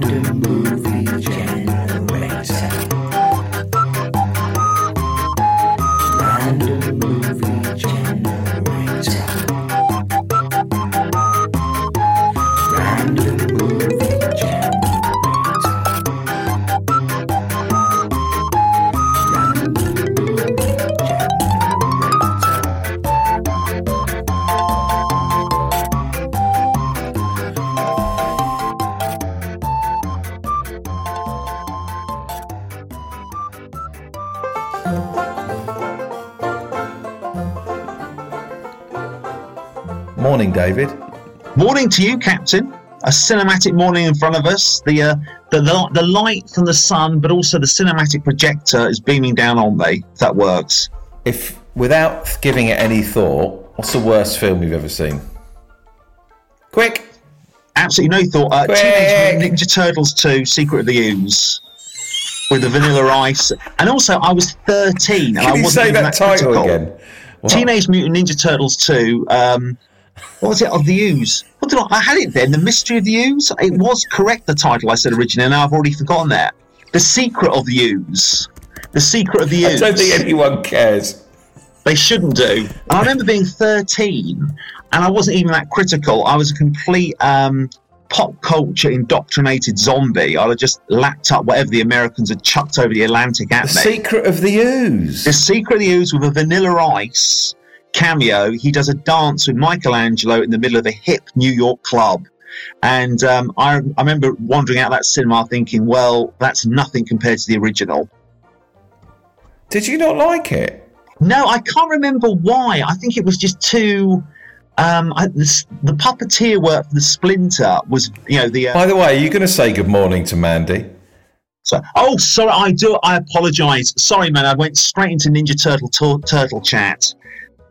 Movie Morning, David. Morning to you, Captain. A cinematic morning in front of us. The, uh, the the the light from the sun, but also the cinematic projector is beaming down on me. If that works. If without giving it any thought, what's the worst film you've ever seen? Quick. Absolutely no thought. Uh, Quick. Teenage Mutant Ninja Turtles 2: Secret of the Ooze with the Vanilla Ice, and also I was 13 and Can you wasn't say even that title critical. again? What? Teenage Mutant Ninja Turtles 2. Um, what was it of the ooze? What did I, I had it then? The Mystery of the Ooze. It was correct. The title I said originally, and I've already forgotten that. The Secret of the Ooze. The Secret of the ooze. I don't think anyone cares. They shouldn't do. And I remember being 13, and I wasn't even that critical. I was a complete um, pop culture indoctrinated zombie. I'd have just lapped up whatever the Americans had chucked over the Atlantic at me. The me. Secret of the Ooze. The Secret of the Ooze with a Vanilla Ice cameo. He does a dance with Michelangelo in the middle of a hip New York club. And um, I, I remember wandering out that cinema thinking, well, that's nothing compared to the original. Did you not like it? No, I can't remember why. I think it was just too. Um, I, the, the puppeteer work for the Splinter was, you know, the. Uh, By the way, are you going to say good morning to Mandy? so, oh, sorry, I do. I apologise. Sorry, man. I went straight into Ninja Turtle tur- Turtle chat.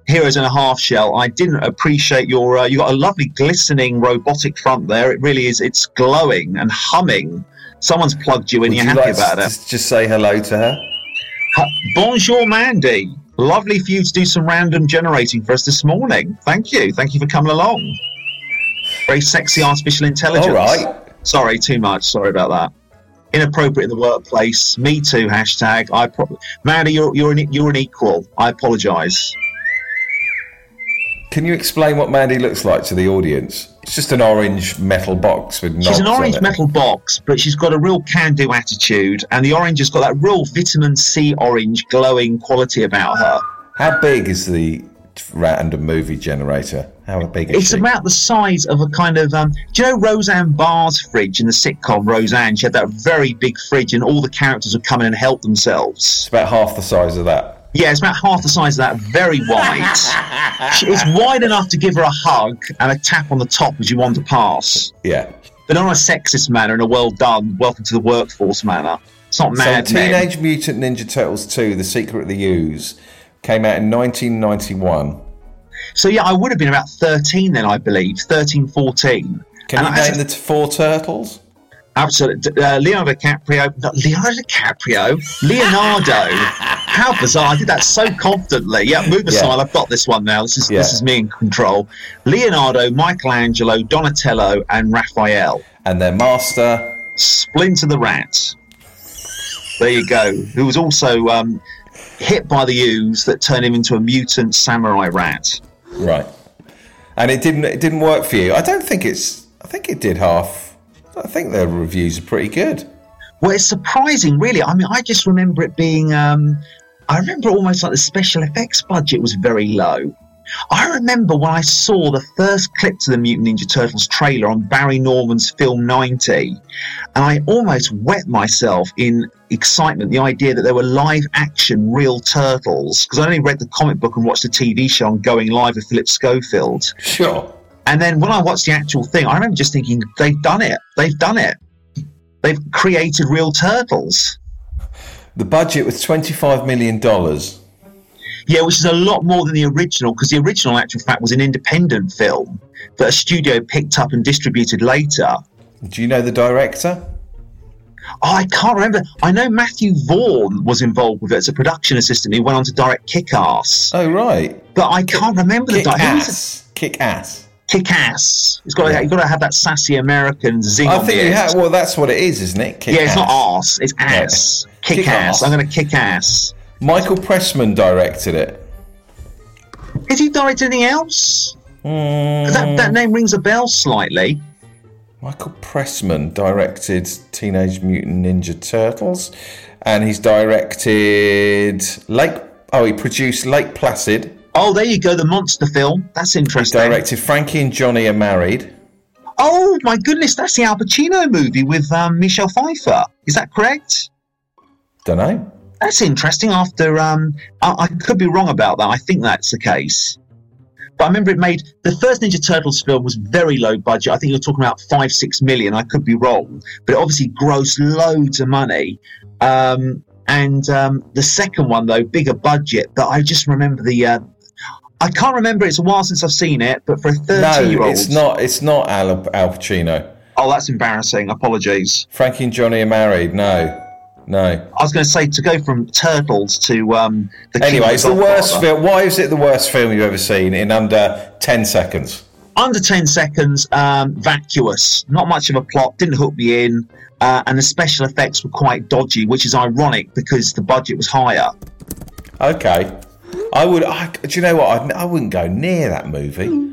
Heroes in a half shell. I didn't appreciate your. Uh, you got a lovely glistening robotic front there. It really is. It's glowing and humming. Someone's plugged you in. Would You're you happy like about it. just, just say hello to her? Uh, Bonjour, Mandy. Lovely for you to do some random generating for us this morning. Thank you. Thank you for coming along. Very sexy artificial intelligence. All right. Sorry, too much. Sorry about that. Inappropriate in the workplace. Me too. Hashtag. I probably Mandy, you're you're an you're an equal. I apologise. Can you explain what Mandy looks like to the audience? It's just an orange metal box with She's an orange metal box, but she's got a real can-do attitude, and the orange has got that real vitamin C orange glowing quality about her. How big is the random movie generator? How big is it? It's she? about the size of a kind of. Um, do you know Roseanne Barr's fridge in the sitcom Roseanne? She had that very big fridge, and all the characters would come in and help themselves. It's about half the size of that. Yeah, it's about half the size of that, very wide. It's wide enough to give her a hug and a tap on the top as you want to pass, Yeah. but not in a sexist manner, in a well done, welcome to the workforce manner. It's not mad so men. Teenage Mutant Ninja Turtles 2, The Secret of the Ooze, came out in 1991. So yeah, I would have been about 13 then, I believe, 13, 14. Can And you I- name the t- four turtles? Absolutely. Uh, Leonardo DiCaprio. Not Leonardo DiCaprio. Leonardo. How bizarre. I did that so confidently. Yeah, move aside. I've got this one now. This is this is me in control. Leonardo, Michelangelo, Donatello, and Raphael. And their master. Splinter the Rat. There you go. Who was also um, hit by the ooze that turned him into a mutant samurai rat. Right. And it didn't it didn't work for you. I don't think it's I think it did half. I think their reviews are pretty good. Well, it's surprising, really. I mean, I just remember it being. Um, I remember almost like the special effects budget was very low. I remember when I saw the first clip to the Mutant Ninja Turtles trailer on Barry Norman's film 90, and I almost wet myself in excitement. The idea that there were live action real turtles, because I only read the comic book and watched the TV show on Going Live with Philip Schofield. Sure. And then when I watched the actual thing, I remember just thinking, they've done it. They've done it. They've created real turtles. The budget was $25 million. Yeah, which is a lot more than the original, because the original, in actual fact, was an independent film that a studio picked up and distributed later. Do you know the director? Oh, I can't remember. I know Matthew Vaughn was involved with it as a production assistant. He went on to direct Kick Ass, Oh, right. but I can't remember the Kick di- who was ass. Kick ass. Kick Ass. It's got to, you've got to have that sassy American zing I on think the you have. Well, that's what it is, isn't it? Kick yeah, it's not ass. it's ass. Kick, Kick ass. ass. I'm going to kick ass. Michael Pressman directed it. Has he directed anything else? Mm. That, that name rings a bell slightly. Michael Pressman directed Teenage Mutant Ninja Turtles, and he's directed Lake. Oh, he produced Lake Placid. Oh, there you go, the monster film. That's interesting. Directed Frankie and Johnny are married. Oh my goodness, that's the Al Pacino movie with um, Michelle Pfeiffer. Is that correct? Don't know. That's interesting. After um, I, I could be wrong about that. I think that's the case. But I remember it made the first Ninja Turtles film was very low budget. I think you're talking about five, six million. I could be wrong, but it obviously grossed loads of money. Um, and um, the second one though, bigger budget. But I just remember the. Uh, I can't remember. It's a while since I've seen it. But for a No, thirteen-year-old, no, it's not. It's not Al, Al Pacino. Oh, that's embarrassing. Apologies. Frankie and Johnny are married. No, no. I was going to say to go from Turtles to um, the Anyway, it's the worst film. Why is it the worst film you've ever seen in under ten seconds? Under ten seconds, um, vacuous. Not much of a plot. Didn't hook me in, uh, and the special effects were quite dodgy, which is ironic because the budget was higher. Okay, I would. I, do you know what? I, I wouldn't go near that movie.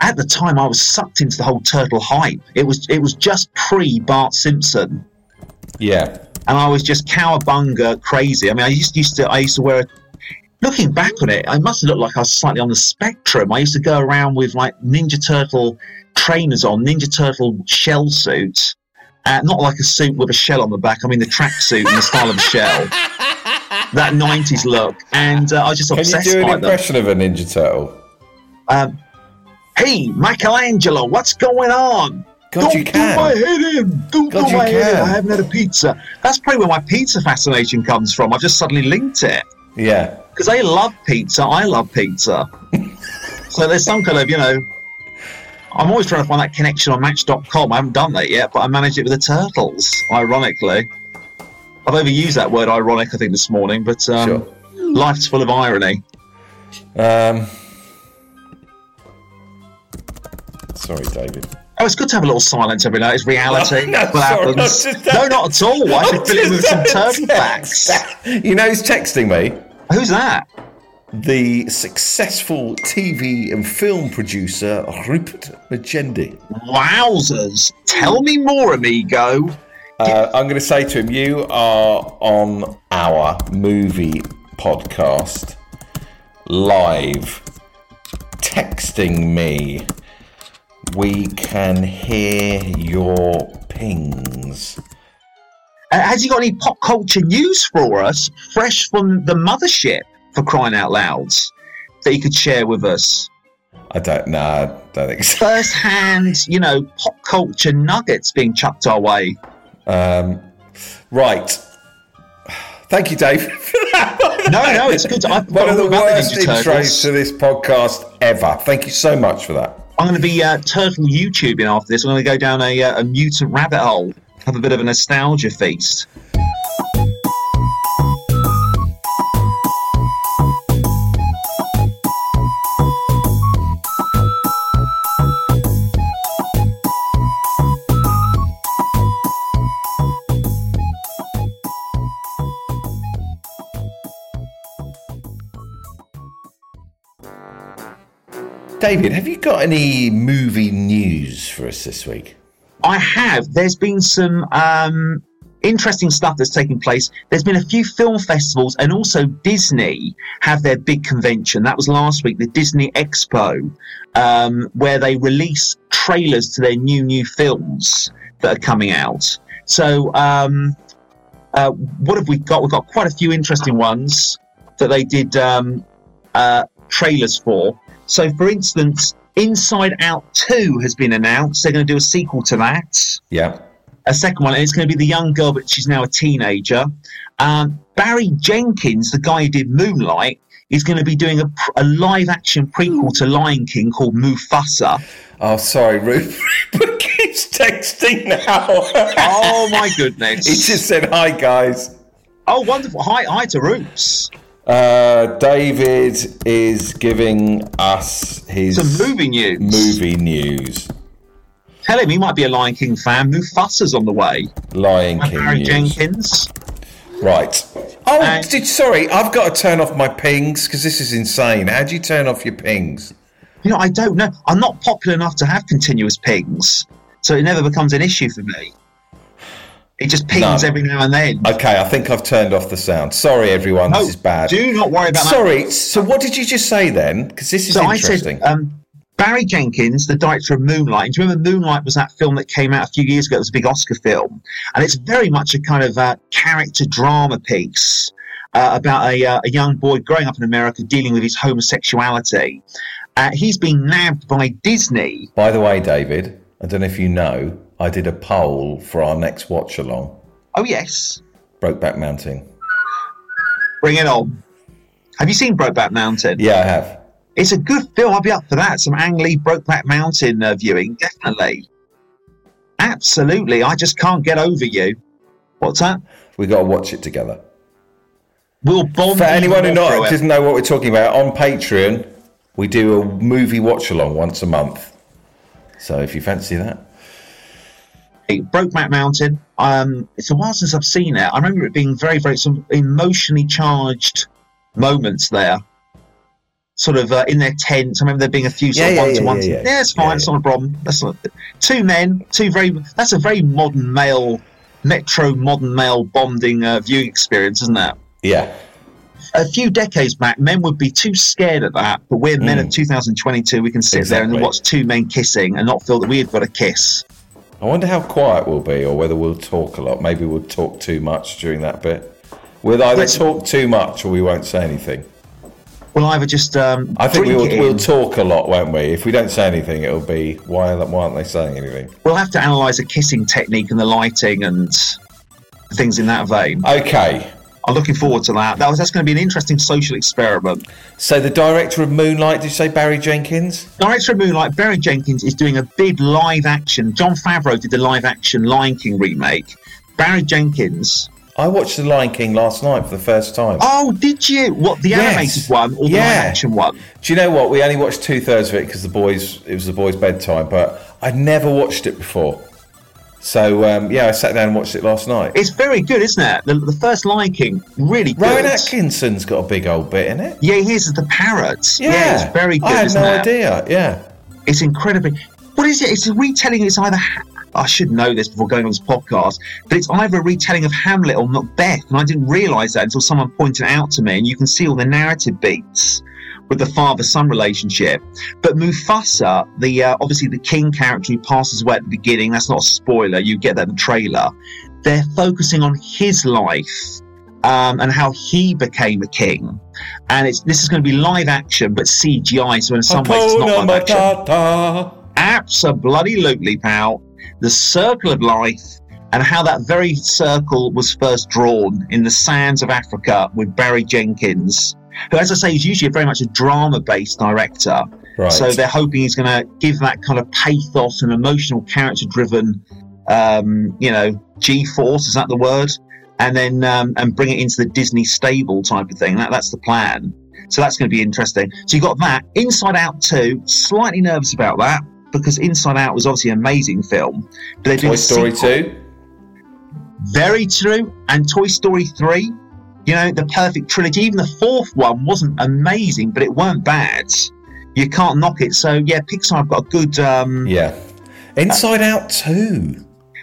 At the time, I was sucked into the whole turtle hype. It was it was just pre Bart Simpson, Yeah. and I was just cowabunga crazy. I mean, I used used to I used to wear. A, looking back on it, I must have looked like I was slightly on the spectrum. I used to go around with like Ninja Turtle trainers on, Ninja Turtle shell suits. Uh, not like a suit with a shell on the back. I mean the tracksuit in the style of a shell. That '90s look, and uh, I was just Can you obsessed do an by them. impression of a Ninja Turtle? Um, hey, Michelangelo, what's going on? God, Don't you do my head in. Don't God, do my head in. I haven't had a pizza. That's probably where my pizza fascination comes from. I've just suddenly linked it Yeah. because they love pizza. I love pizza. so there's some kind of, you know. I'm always trying to find that connection on Match.com. I haven't done that yet, but I managed it with the turtles. Ironically, I've overused that word "ironic" I think this morning, but um, Sure. life's full of irony. Um. Sorry, David. Oh, it's good to have a little silence every night. It's reality. No, what sorry, was just- no, not at all. I should fill it with some turtle facts. You know who's texting me? Who's that? The successful TV and film producer Rupert Magendi. Wowzers! Tell me more, amigo. Uh, I'm going to say to him, you are on our movie podcast live, texting me. We can hear your pings. Uh, has he got any pop culture news for us, fresh from the mothership, for crying out loud, that he could share with us? I don't know. I don't think so. First hand, you know, pop culture nuggets being chucked our way. Um, right. Thank you, Dave. No, no, it's good. I've One of the worst intros Turtles. to this podcast ever. Thank you so much for that. I'm going to be uh, turtle YouTubing after this. I'm going to go down a, uh, a mutant rabbit hole, have a bit of a nostalgia feast. David, have you got any movie news for us this week? I have. There's been some um, interesting stuff that's taking place. There's been a few film festivals, and also Disney have their big convention. That was last week, the Disney Expo, um, where they release trailers to their new new films that are coming out. So, um, uh, what have we got? We've got quite a few interesting ones that they did um, uh, trailers for. So, for instance, Inside Out 2 has been announced. They're going to do a sequel to that. Yeah. A second one, and it's going to be the young girl, but she's now a teenager. Um, Barry Jenkins, the guy who did Moonlight, is going to be doing a, a live action prequel to Lion King called Mufasa. Oh, sorry, Rupert keeps texting now. Oh my goodness. he just said, hi, guys. Oh, wonderful. Hi, hi to Roots. Uh, David is giving us his Some movie news. movie news. Tell him he might be a Lion King fan. Mufasa's on the way. Lion King Barry news. Jenkins. Right. Oh, And- did, sorry, I've got to turn off my pings because this is insane. How do you turn off your pings? You know, I don't know. I'm not popular enough to have continuous pings, so it never becomes an issue for me. It just pings None. every now and then. Okay, I think I've turned off the sound. Sorry, everyone, No, this is bad. Do not worry about that. Sorry, so what did you just say then? Because this is So I interesting. said, um, Barry Jenkins, the director of Moonlight. Do you remember Moonlight was that film that came out a few years ago? It was a big Oscar film, and it's very much a kind of uh, character drama piece uh, about a, uh, a young boy growing up in America dealing with his homosexuality. Uh, he's been nabbed by Disney. By the way, David, I don't know if you know, I did a poll for our next watch along, Oh yes, Brokeback Mountain. bring it on. Have you seen Brokeback Mountain? Yeah, I have. It's a good film. I'll be up for that. Some Ang Lee Brokeback Mountain uh, viewing, definitely. Absolutely. I just can't get over you. What's that? We got to watch it together. We'll bond. For anyone who not doesn't know what we're talking about, on Patreon, we do a movie watch along once a month. So if you fancy that, Brokeback Mountain. Um, it's a while since I've seen it. I remember it being very, very some emotionally charged moments there. Sort of uh, in their tents. I remember there being a few sort Yeah, of one to yeah, one. yeah, Yeah, yeah. it's fine. Yeah, It's not a problem. That's not two men, two very. That's a very modern male, metro modern male bonding uh, viewing experience, isn't it? yeah, a few decades back, men would be too scared of that. But we're men of 2022. We can sit there and Mm. Watch two men kissing and not feel that we've got a kiss. I wonder how quiet we'll be, or whether we'll talk a lot. Maybe we'll talk too much during that bit. We'll either talk too much, or we won't say anything. We'll either just um, I think we'll, we'll talk a lot, won't we? If we don't say anything, it'll be why, why aren't they saying anything? We'll have to analyse the kissing technique and the lighting and things in that vein. Okay, I'm looking forward to that. that was, that's going to be an interesting social experiment. so the director of Moonlight, did you say Barry Jenkins? Director of Moonlight, Barry Jenkins, is doing a big live action. Jon Favreau did the live action Lion King remake. Barry Jenkins. I watched The Lion King last night for the first time. Oh, did you? What the Yes. animated one or the Yeah. live action one? Do you know what? We only watched two thirds of it because the boys it was the boys' bedtime, but I'd never watched it before. So um, yeah, I sat down and watched it last night. It's very good, isn't it? The, the first Lion King, really good. Rowan Atkinson's got a big old bit in it. Yeah, he is the parrot. Yeah, it's very good. I had no it? idea. Yeah. It's incredibly. What is it? It's a retelling. It's either. I should know this before going on this podcast, but it's either a retelling of Hamlet or Macbeth, and I didn't realise that until someone pointed it out to me. And you can see all the narrative beats with the father-son relationship. But Mufasa, the uh, obviously the king character who passes away at the beginning, that's not a spoiler. You get that in the trailer. They're focusing on his life um, and how he became a king. And it's this is going to be live action, but CGI. So in some ways, it's not live action. Matata. Absolutely, pal. The circle of life and how that very circle was first drawn in the sands of Africa with Barry Jenkins, who, as I say, is usually very much a drama based director. Right. So they're hoping he's going to give that kind of pathos and emotional, character driven, um, you know, G force, is that the word? And then um, and bring it into the Disney stable type of thing. That, that's the plan. So that's going to be interesting. So you got that. Inside Out 2, slightly nervous about that because Inside Out was obviously an amazing film. But they're Toy Story sequel. 2. Very true. And Toy Story 3, you know, the perfect trilogy. Even the fourth one wasn't amazing, but it weren't bad. You can't knock it. So, yeah, Pixar have got a good. Um, Yeah. Inside Out 2.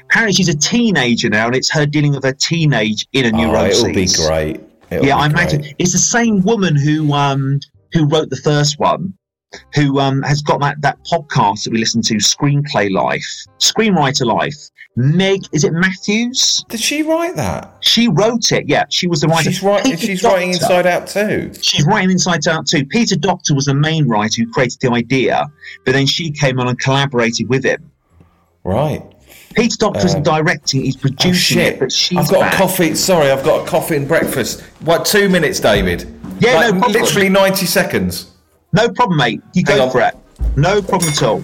Apparently, she's a teenager now, and it's her dealing with her teenage inner Oh, neuroses. it'll be great. It'll yeah, be I great. imagine it's the same woman who um who wrote the first one. who um, has got that, that podcast that we listen to, Screenplay Life, Screenwriter Life. Meg, is it Matthews? Did she write that? She wrote it. Yeah, she was the writer. She's writing. Peter She's writing Inside Out too. She's writing Inside Out too. Peter Docter was the main writer who created the idea, but then she came on and collaborated with him. Right. Peter Docter isn't uh, directing; he's Oh producing shit! it. But she's I've got back. a coffee. Sorry, I've got a coffee and breakfast. What? Two minutes, David. Yeah, Like, no problem. Literally ninety seconds. No problem, mate. You Hang go on. for it. No problem at all.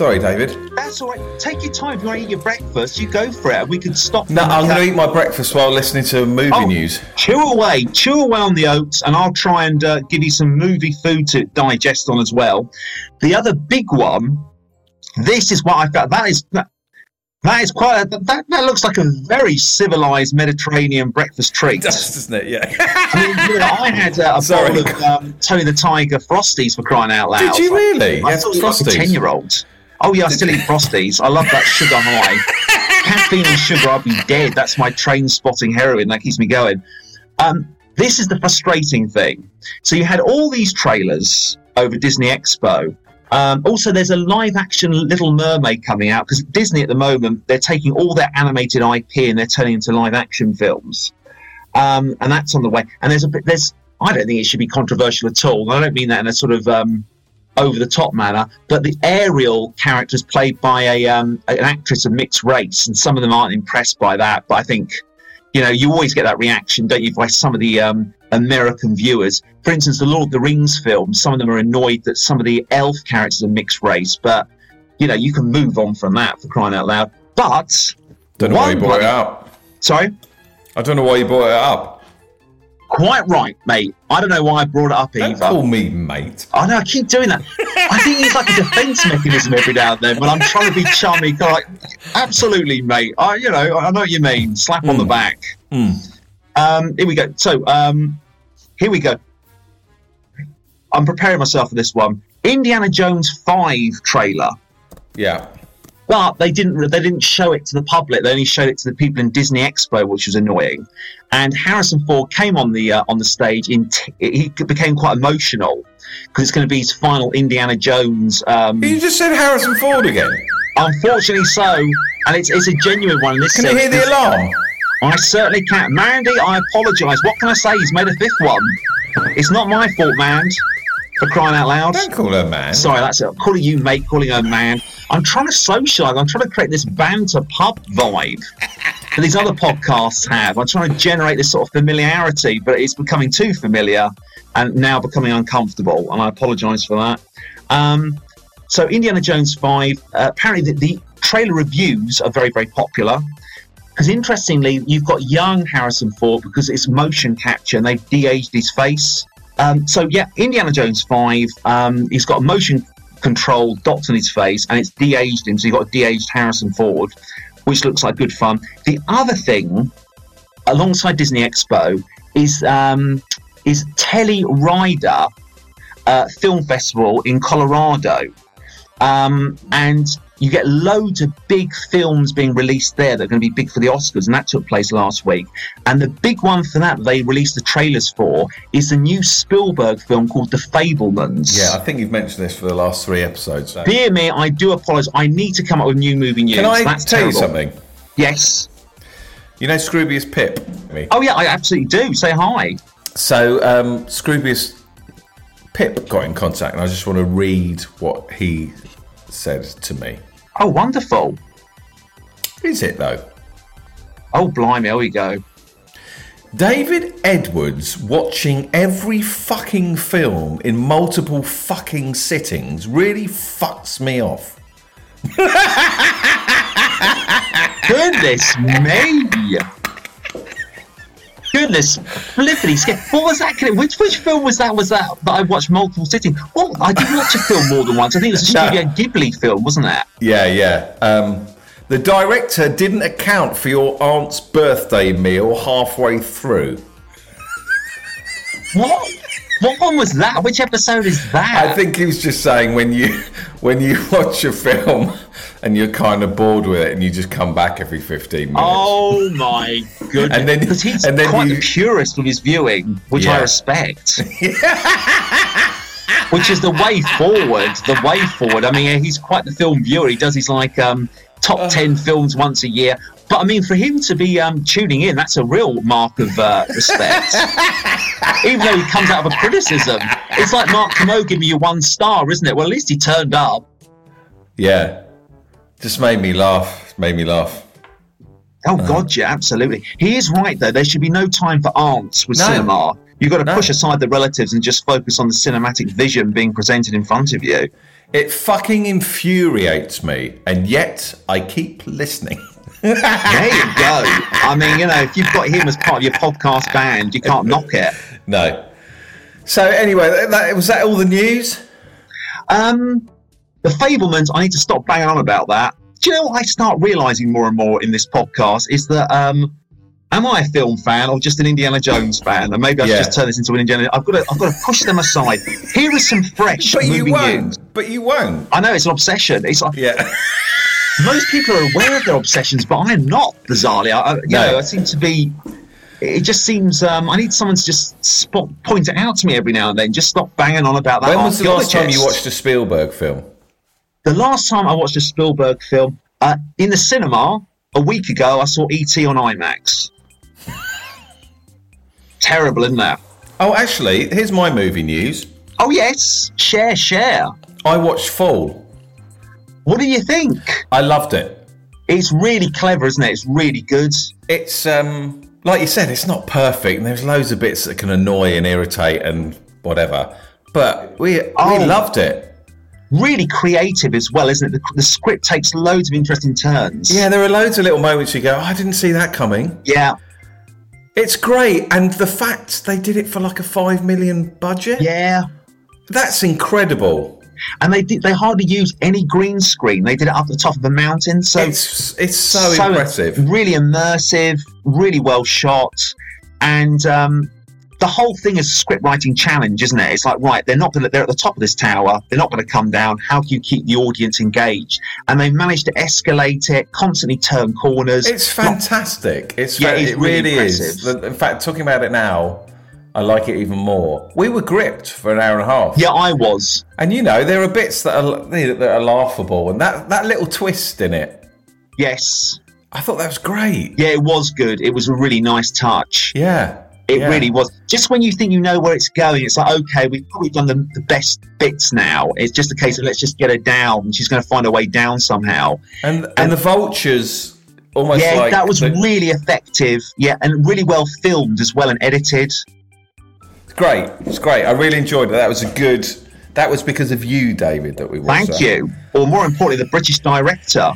Sorry, David. That's all right. Take your time. If you want to eat your breakfast, you go for it. and We can stop. No, I'm going to eat my breakfast while listening to movie Oh, news. Chew away, chew away on the oats, and I'll try and uh, give you some movie food to digest on as well. The other big one, this is what I felt. That is that, that is quite. A, that that looks like a very civilized Mediterranean breakfast treat. Does, doesn't it? Yeah. I mean, you know, I had uh, a bowl of um, Tony the Tiger Frosties for crying out loud. Did you really? I Yeah, thought you were like a Frosties. ten-year-old. Oh yeah, I still eat Frosties. I love that sugar high. Caffeine and sugar, I'll be dead. That's my train spotting heroin. That keeps me going. Um, this is the frustrating thing. So you had all these trailers over Disney Expo. Um, also, there's a live-action Little Mermaid coming out because Disney at the moment they're taking all their animated IP and they're turning into live-action films, um, and that's on the way. And there's a bit. There's I don't think it should be controversial at all. I don't mean that in a sort of um, over the top manner, but the Ariel character is played by a um, an actress of mixed race, and some of them aren't impressed by that. But I think, you know, you always get that reaction, don't you, by some of the um, American viewers. For instance, the Lord of the Rings films, some of them are annoyed that some of the elf characters are mixed race, but you know, you can move on from that for crying out loud. But Don't know why you brought it bloody- up. Sorry. I don't know why you brought it up. Quite right, mate. I don't know why I brought it up Don't either. call me mate. I know, I keep doing that. I think it's like a defence mechanism every now and then when I'm trying to be chummy. Like, absolutely, mate. I, you know, I know what you mean. Slap on the back. Hmm. Um, here we go. So, um, here we go. I'm preparing myself for this one. Indiana Jones Five trailer, Yeah. But they didn't. They didn't show it to the public. They only showed it to the people in Disney Expo, which was annoying. And Harrison Ford came on the uh, on the stage. In t- he became quite emotional because it's going to be his final Indiana Jones. Um, You just said Harrison Ford again. unfortunately, so, and it's it's a genuine one. This Can you hear the alarm? I certainly can. Mandy, I apologise. What can I say? He's made a fifth one. It's not my fault, man. For crying out loud. Don't call her man. Sorry, that's it. I'm calling you mate, calling her man. I'm trying to socialise. I'm trying to create this banter pub vibe that these other podcasts have. I'm trying to generate this sort of familiarity, but it's becoming too familiar and now becoming uncomfortable. And I apologise for that. Um, so, Indiana Jones 5, uh, apparently the, the trailer reviews are very, very popular. Because interestingly, you've got young Harrison Ford because it's motion capture and they've de-aged his face. Um, so yeah, Indiana Jones five. Um, he's got a motion control dots on his face and it's de-aged him. So you've got a de-aged Harrison Ford, which looks like good fun. The other thing, alongside Disney Expo, is um, is Telluride uh, Film Festival in Colorado, um, and you get loads of big films being released there that are going to be big for the Oscars, and that took place last week. And the big one for that they released the trailers for is the new Spielberg film called The Fabelmans. Yeah, I think you've mentioned this for the last three episodes. Dear me, I do apologise. I need to come up with new movie news. Can I That's tell you something? Yes. You know Scroobius Pip? Me. Oh yeah, I absolutely do. Say hi. So um, Scroobius Pip got in contact, and I just want to read what he said to me. Oh, wonderful. Is it though? Oh, blimey, here we go. David Edwards watching every fucking film in multiple fucking sittings really fucks me off. Goodness me. Goodness, flippity scared. What was that? Which which film was that? Was that that I watched multiple sittings? Well, I did watch a film more than once. I think it was a No. Studio Ghibli film, wasn't it? Yeah, yeah. Um, the director didn't account for your aunt's birthday meal halfway through. What? What one was that? Which episode is that? I think he was just saying when you when you watch a film and you're kind of bored with it and you just come back every 15 minutes. Oh my goodness! And then- because he's and then quite you- a purist with his viewing, which I Yeah. respect. which is the way forward. The way forward. I mean, he's quite the film viewer. He does his like um, top ten films once a year. But I mean, for him to be um, tuning in, that's a real mark of uh, respect. Even though he comes out of a criticism, it's like Mark Kermode giving you one star, isn't it? Well, at least he turned up. Yeah. Just made me laugh. Made me laugh. Oh God, yeah, absolutely. He is right though. There should be no time for aunts with No. cinema. You've got to No. push aside the relatives and just focus on the cinematic vision being presented in front of you. It fucking infuriates me, and yet I keep listening. There you go. I mean, you know, if you've got him as part of your podcast band, you can't knock it. No. So anyway, that, was that all the news? Um, the Fabelmans, I need to stop banging on about that. Do you know what I start realizing more and more in this podcast is that um, am I a film fan or just an Indiana Jones fan? And maybe I should Yeah. just turn this into an Indiana. I've got to, I've got to push them aside. Here is some fresh But you won't. But you won't. I know it's an obsession. It's like Yeah. most people are aware of their obsessions, but I am not. Bizarrely, I, I- you No. know, I seem to be. It just seems um, I need someone to just spot, point it out to me every now and then. Just stop banging on about that. when was the last time you watched a Spielberg film? The last time I watched a Spielberg film uh, in the cinema a week ago, I saw E.T. on IMAX. Terrible, isn't that? Oh, actually, here's my movie news. Oh yes, share, share. I watched Fall. What do you think? I loved it. It's really clever, isn't it? It's really good. It's um like you said, it's not perfect, and there's loads of bits that can annoy and irritate and whatever. But we Oh. we loved it. Really creative as well, isn't it? The, the script takes loads of interesting turns. Yeah, there are loads of little moments you go, "Oh, I didn't see that coming. Yeah. It's great, and the fact they did it for like a five million budget, Yeah. that's incredible. And they did, they hardly used any green screen. They did it up the top of a mountain. So It's it's so, impressive. Really immersive, really well shot. And um, the whole thing is a script writing challenge, isn't it? It's like, right, they're not gonna they're at the top of this tower, they're not gonna come down. How can you keep the audience engaged? And they managed to escalate it, constantly turn corners. It's fantastic. It's Yeah, fa- it's it really really is. In fact, talking about it now, I like it even more. We were gripped for an hour and a half. yeah, I was. And you know, there are bits that are that are laughable, and that that little twist in it, Yes. I thought that was great. Yeah, it was good. It was a really nice touch. Yeah, It yeah. really was. Just when you think you know where it's going, it's like, okay, we've probably done the, the best bits now. It's just a case of let's just get her down. She's going to find her way down somehow. And and the vultures almost yeah, like that was the- really effective. Yeah, and really well filmed as well and edited. It's great. It's great. I really enjoyed it. That was a good. That was because of you, David, that we watched. Thank that. you. Or more importantly, the British director.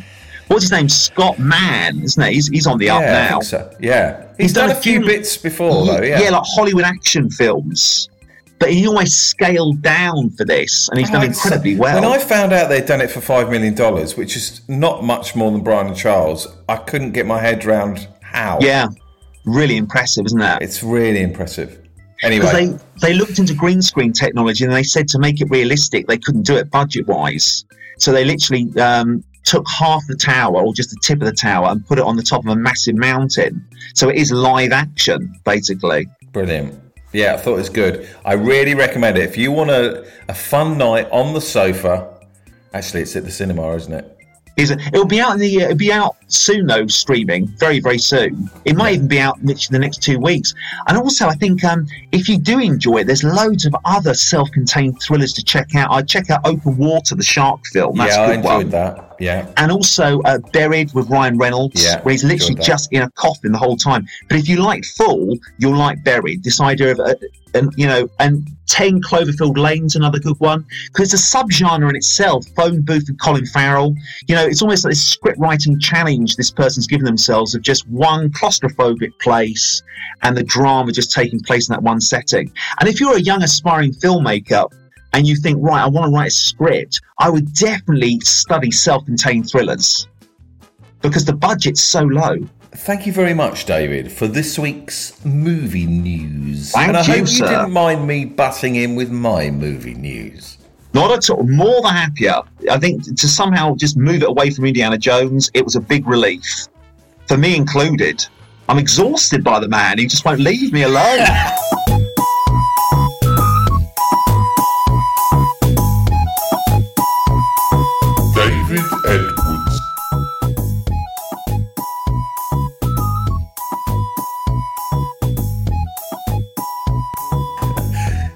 What's his name? Scott Mann, isn't it? He's, he's on the Yeah, up now. so. Yeah, he's, done, a few bits before though. Yeah, like Hollywood action films. But he always scaled down for this, and he's done incredibly well. When I found out they'd done it for five million dollars, which is not much more than Brian and Charles, I couldn't get my head around how. yeah, really impressive, isn't that? it's really impressive. Anyway, they, they looked into green screen technology and they said to make it realistic, they couldn't do it budget wise. So they literally um, took half the tower or just the tip of the tower and put it on the top of a massive mountain. So it is live action, basically. brilliant. Yeah, I thought it was good. I really recommend it if you want a, a fun night on the sofa. Actually, it's at the cinema, isn't it? Is it? It'll be out in the. uh, It'll be out soon though, streaming very very soon. It might even be out literally the next two weeks. And also, I think um, if you do enjoy it, there's loads of other self-contained thrillers to check out. I'd check out Open Water, the shark film. That's yeah, a I good enjoyed one. that. Yeah, and also uh, Buried with Ryan Reynolds, Yeah, where he's literally just in a coffin the whole time. But if you like Fall, you'll like Buried. This idea of a, and you know, and Ten Cloverfield Lane's another good one because it's a subgenre in itself. Phone booth with Colin Farrell. You know, it's almost like this script writing challenge this person's given themselves of just one claustrophobic place and the drama just taking place in that one setting. And if you're a young aspiring filmmaker and you think, right, I want to write a script, I would definitely study self-contained thrillers because the budget's so low. Thank you very much, David, for this week's movie news. Thank and I you, hope you didn't mind me butting in with my movie news. Not at all. More than happier. I think to somehow just move it away from Indiana Jones, it was a big relief. For me included. I'm exhausted by the man. He just won't leave me alone.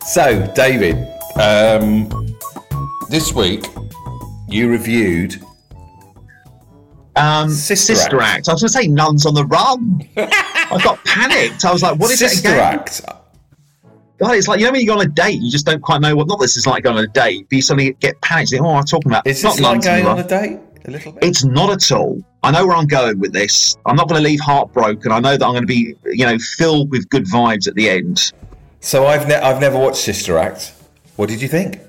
So, David, um, this week you reviewed Um, Sister Sister, Act. Act. I was going to say Nuns on the Run. I got panicked. I was like, what is Sister it again? Sister act. God, it's like, you know, when you go on a date, you just don't quite know what, not this is like going on a date, but you suddenly get panicked. Think, oh, I'm talking about. Is not this like on the going on a date? A little bit? It's not at all. I know where I'm going with this. I'm not going to leave heartbroken. I know that I'm going to be, you know, filled with good vibes at the end. So I've ne- I've never watched Sister Act. What did you think?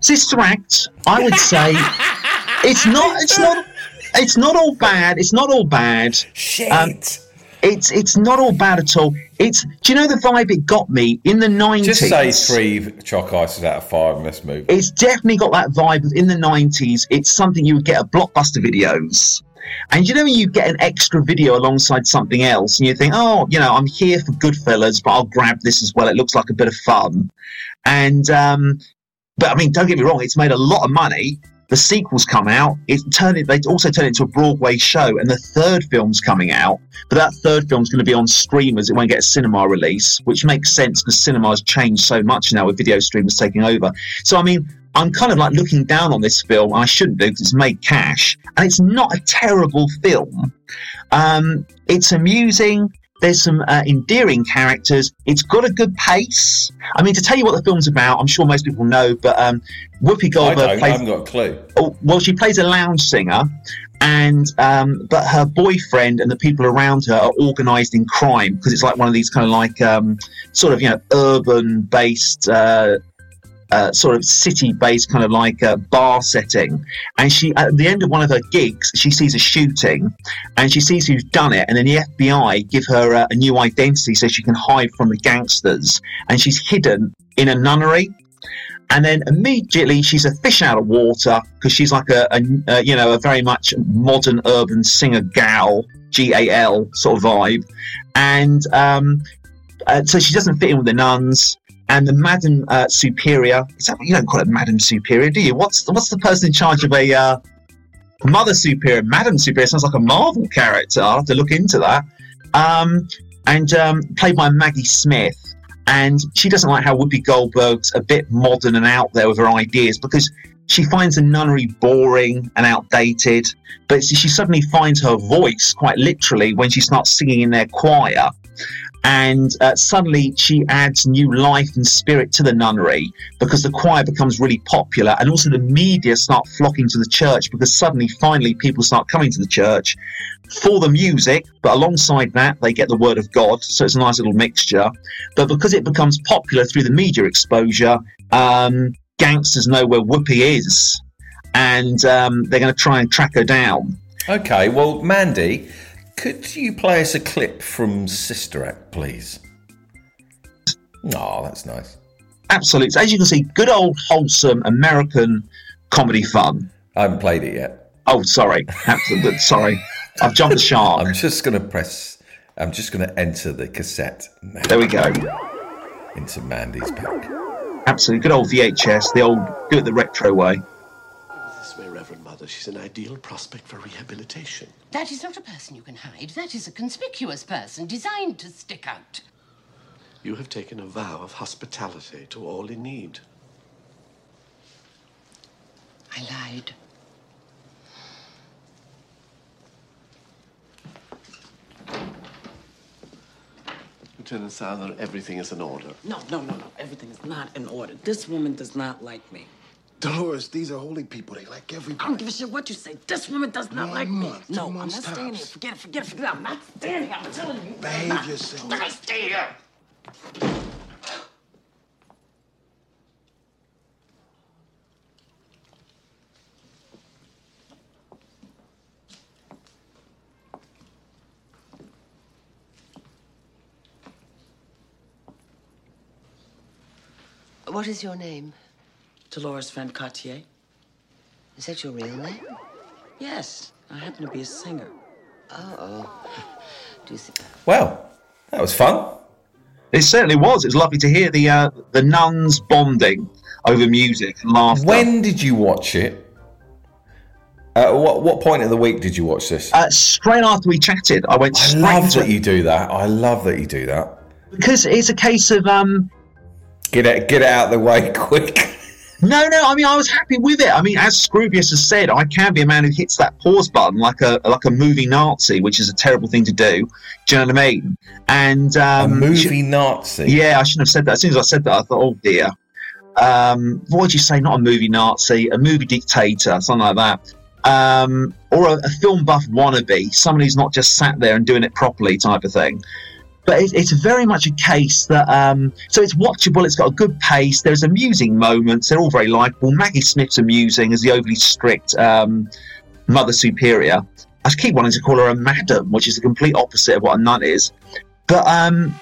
Sister Act, I would say, it's not. It's not. It's not all bad. It's not all bad. Shit. Um, It's it's not all bad at all. It's. Do you know the vibe it got me in the nineties? Just say three chalk ices out of five and let's move. It's definitely got that vibe of in the nineties. It's something you would get at blockbuster videos. And you know when you get an extra video alongside something else, and you think, oh, you know, I'm here for Goodfellas, but I'll grab this as well. It looks like a bit of fun. And um, but I mean, don't get me wrong, it's made a lot of money. The sequels come out. It turned it. They also turned it into a Broadway show, and the third film's coming out. But that third film's going to be on streamers. It won't get a cinema release, which makes sense because cinema has changed so much now with video streamers taking over. So I mean, I'm kind of like looking down on this film. and I shouldn't do because it's made cash, and it's not a terrible film. Um, it's amusing. There's some uh, endearing characters. It's got a good pace. I mean, to tell you what the film's about, I'm sure most people know, but um, Whoopi I Goldberg don't. I haven't got a clue. Oh, well, she plays a lounge singer, and um, but her boyfriend and the people around her are organised in crime because it's like one of these kind of like um, sort of you know urban-based. Uh, uh, sort of city-based kind of like a bar setting, and she at the end of one of her gigs, she sees a shooting, and she sees who's done it, and then the FBI give her uh, a new identity so she can hide from the gangsters, and she's hidden in a nunnery, and then immediately she's a fish out of water because she's like a, a, a you know a very much modern urban singer gal G A L sort of vibe, and um, uh, so she doesn't fit in with the nuns. And the Madam uh, Superior, that, you don't call it Madam Superior, do you? What's what's the person in charge of a uh, Mother Superior? Madam Superior sounds like a Marvel character. I'll have to look into that. Um, and um, played by Maggie Smith and she doesn't like how Whoopi Goldberg's a bit modern and out there with her ideas because she finds the nunnery boring and outdated. But she suddenly finds her voice quite literally when she starts singing in their choir. And uh, suddenly she adds new life and spirit to the nunnery because the choir becomes really popular. And also the media start flocking to the church because suddenly, finally, people start coming to the church for the music, but alongside that, they get the word of God. So it's a nice little mixture. But because it becomes popular through the media exposure, um, gangsters know where Whoopi is, and um, they're going to try and track her down. Okay, well, Mandy, could you play us a clip from Sister Act, please? Oh, that's nice. Absolutely. So as you can see, good old wholesome American comedy fun. I haven't played it yet. Oh, sorry. Absolutely. sorry. I've jumped the shark. I'm just going to press. I'm just going to enter the cassette now There we go. into Mandy's pack. Absolutely. Good old VHS, the old, do it the retro way. This way, Reverend Mother. She's an ideal prospect for rehabilitation. That is not a person you can hide. That is a conspicuous person designed to stick out. You have taken a vow of hospitality to all in need. I lied. Lieutenant Lieutenant Souther, everything is in order. No, no, no, no. Everything is not in order. This woman does not like me. Dolores, these are holy people. They like everybody. I don't give a shit what you say. This woman does not One like me. month, two No, I'm not months staying here. Forget it, forget it, forget it. I'm not staying here. I'm telling you. Behave I'm not yourself. gonna stay here. What is your name? Dolores Van Cartier? Is that your real name? Yes, I happen to be a singer. oh. Do you think? Well, that was fun. It certainly was. It was lovely to hear the uh, the nuns bonding over music and laughter. When did you watch it? Uh, what what point of the week did you watch this? uh, straight after we chatted, I went I love to that you do that. I love that you do that. because it's a case of um, Get it get it out of the way quick. No, no. I mean, I was happy with it. I mean, as Scroobius has said, I can be a man who hits that pause button like a like a movie Nazi, which is a terrible thing to do. Do you know what I mean? And A um, movie Nazi. yeah, I shouldn't have said that. As soon as I said that, I thought, oh dear. Um, what would you say? Not a movie Nazi, a movie dictator, something like that. Um, or a, a film buff wannabe, someone who's not just sat there and doing it properly, type of thing. But it, it's very much a case that um, so it's watchable. It's got a good pace. There's amusing moments. They're all very likable. Maggie Smith's amusing as the overly strict um, mother superior. I keep wanting to call her a madam, which is the complete opposite of what a nun is. But um,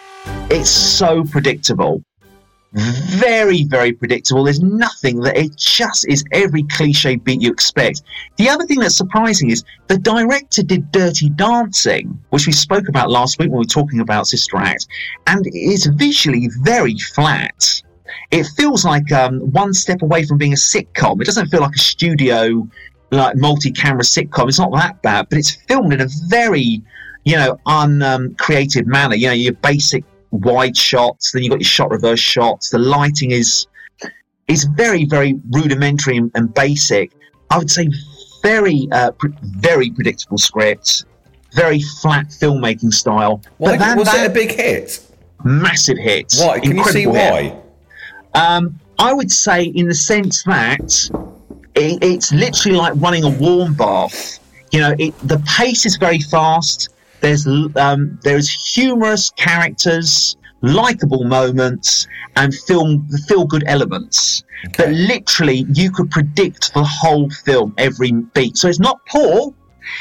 it's so predictable. Very, very predictable. There's nothing that it just is every cliche beat you expect. The other thing that's surprising is the director did Dirty Dancing, which we spoke about last week when we were talking about Sister Act, and it is visually very flat. It feels like um, one step away from being a sitcom. It doesn't feel like a studio, like multi-camera sitcom. It's not that bad, but it's filmed in a very, you know, uncreative manner. You know, your basic wide shots, then you've got your shot reverse shots. The lighting is is very, very rudimentary and, and basic. I would say very, uh, pre- very predictable script, very flat filmmaking style. Why, was it a big hit? massive hit? Why? Can you see why? Um, I would say, in the sense that it, it's literally like running a warm bath. You know, it, the pace is very fast. There's um, there's humorous characters, likable moments, and film feel good elements. But literally, you could predict the whole film every beat. So it's not poor.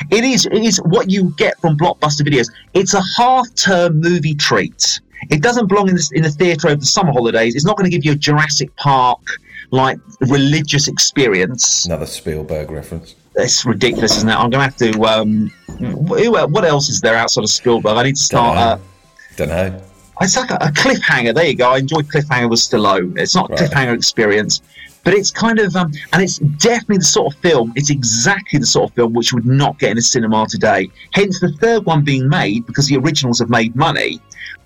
It is it is what you get from blockbuster videos. It's a half-term movie treat. It doesn't belong in the, in the theatre over the summer holidays. It's not going to give you a Jurassic Park like religious experience. Another Spielberg reference. It's ridiculous, isn't it? I'm going to have to. Um, what else is there outside of Spielberg? I need to start. Uh, Don't know. it's like a, a cliffhanger. There you go. I enjoyed cliffhanger with Stallone. It's not a Right. cliffhanger experience, but it's kind of, um, and it's definitely the sort of film. It's exactly the sort of film which would not get in a cinema today. Hence the third one being made because the originals have made money,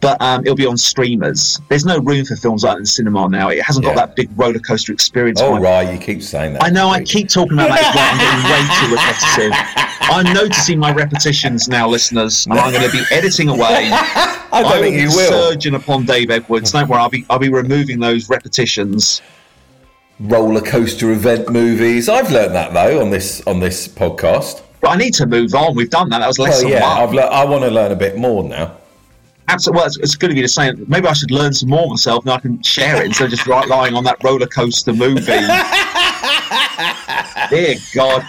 but um, it'll be on streamers. There's no room for films like that in cinema now. It hasn't got that big roller coaster experience. Oh right, you keep saying that. I know I keep talking about that. I'm getting way too repetitive. I'm noticing my repetitions now, listeners, and I'm going to be editing away. I don't will think you will. surgeon upon Dave Edwards. Don't worry, I'll be I'll be removing those repetitions. Roller coaster event movies. I've learned that though on this on this podcast. But I need to move on. We've done that. That was Well, yeah, le- I want to learn a bit more now. Absolutely. Well, it's, it's good of you to say. it. Maybe I should learn some more myself, and I can share it instead of just right, lying on that roller coaster movie. Dear God.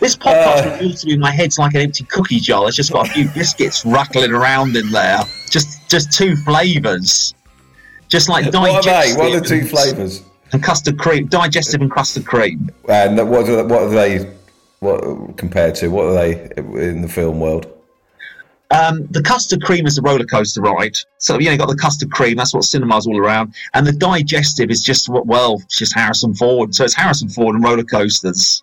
This podcast Uh. reveals to me my head's like an empty cookie jar. It's just got a few biscuits rattling around in there. Just just two flavours. Just like What are they? digestive What are the two flavours? And custard cream. Digestive and custard cream. And what are, what are they? What compared to what are they in the film world? Um, the custard cream is the roller coaster ride. So you know, you got the custard cream. That's what cinema's all around. And the digestive is just what? Well, it's just Harrison Ford. So it's Harrison Ford and roller coasters.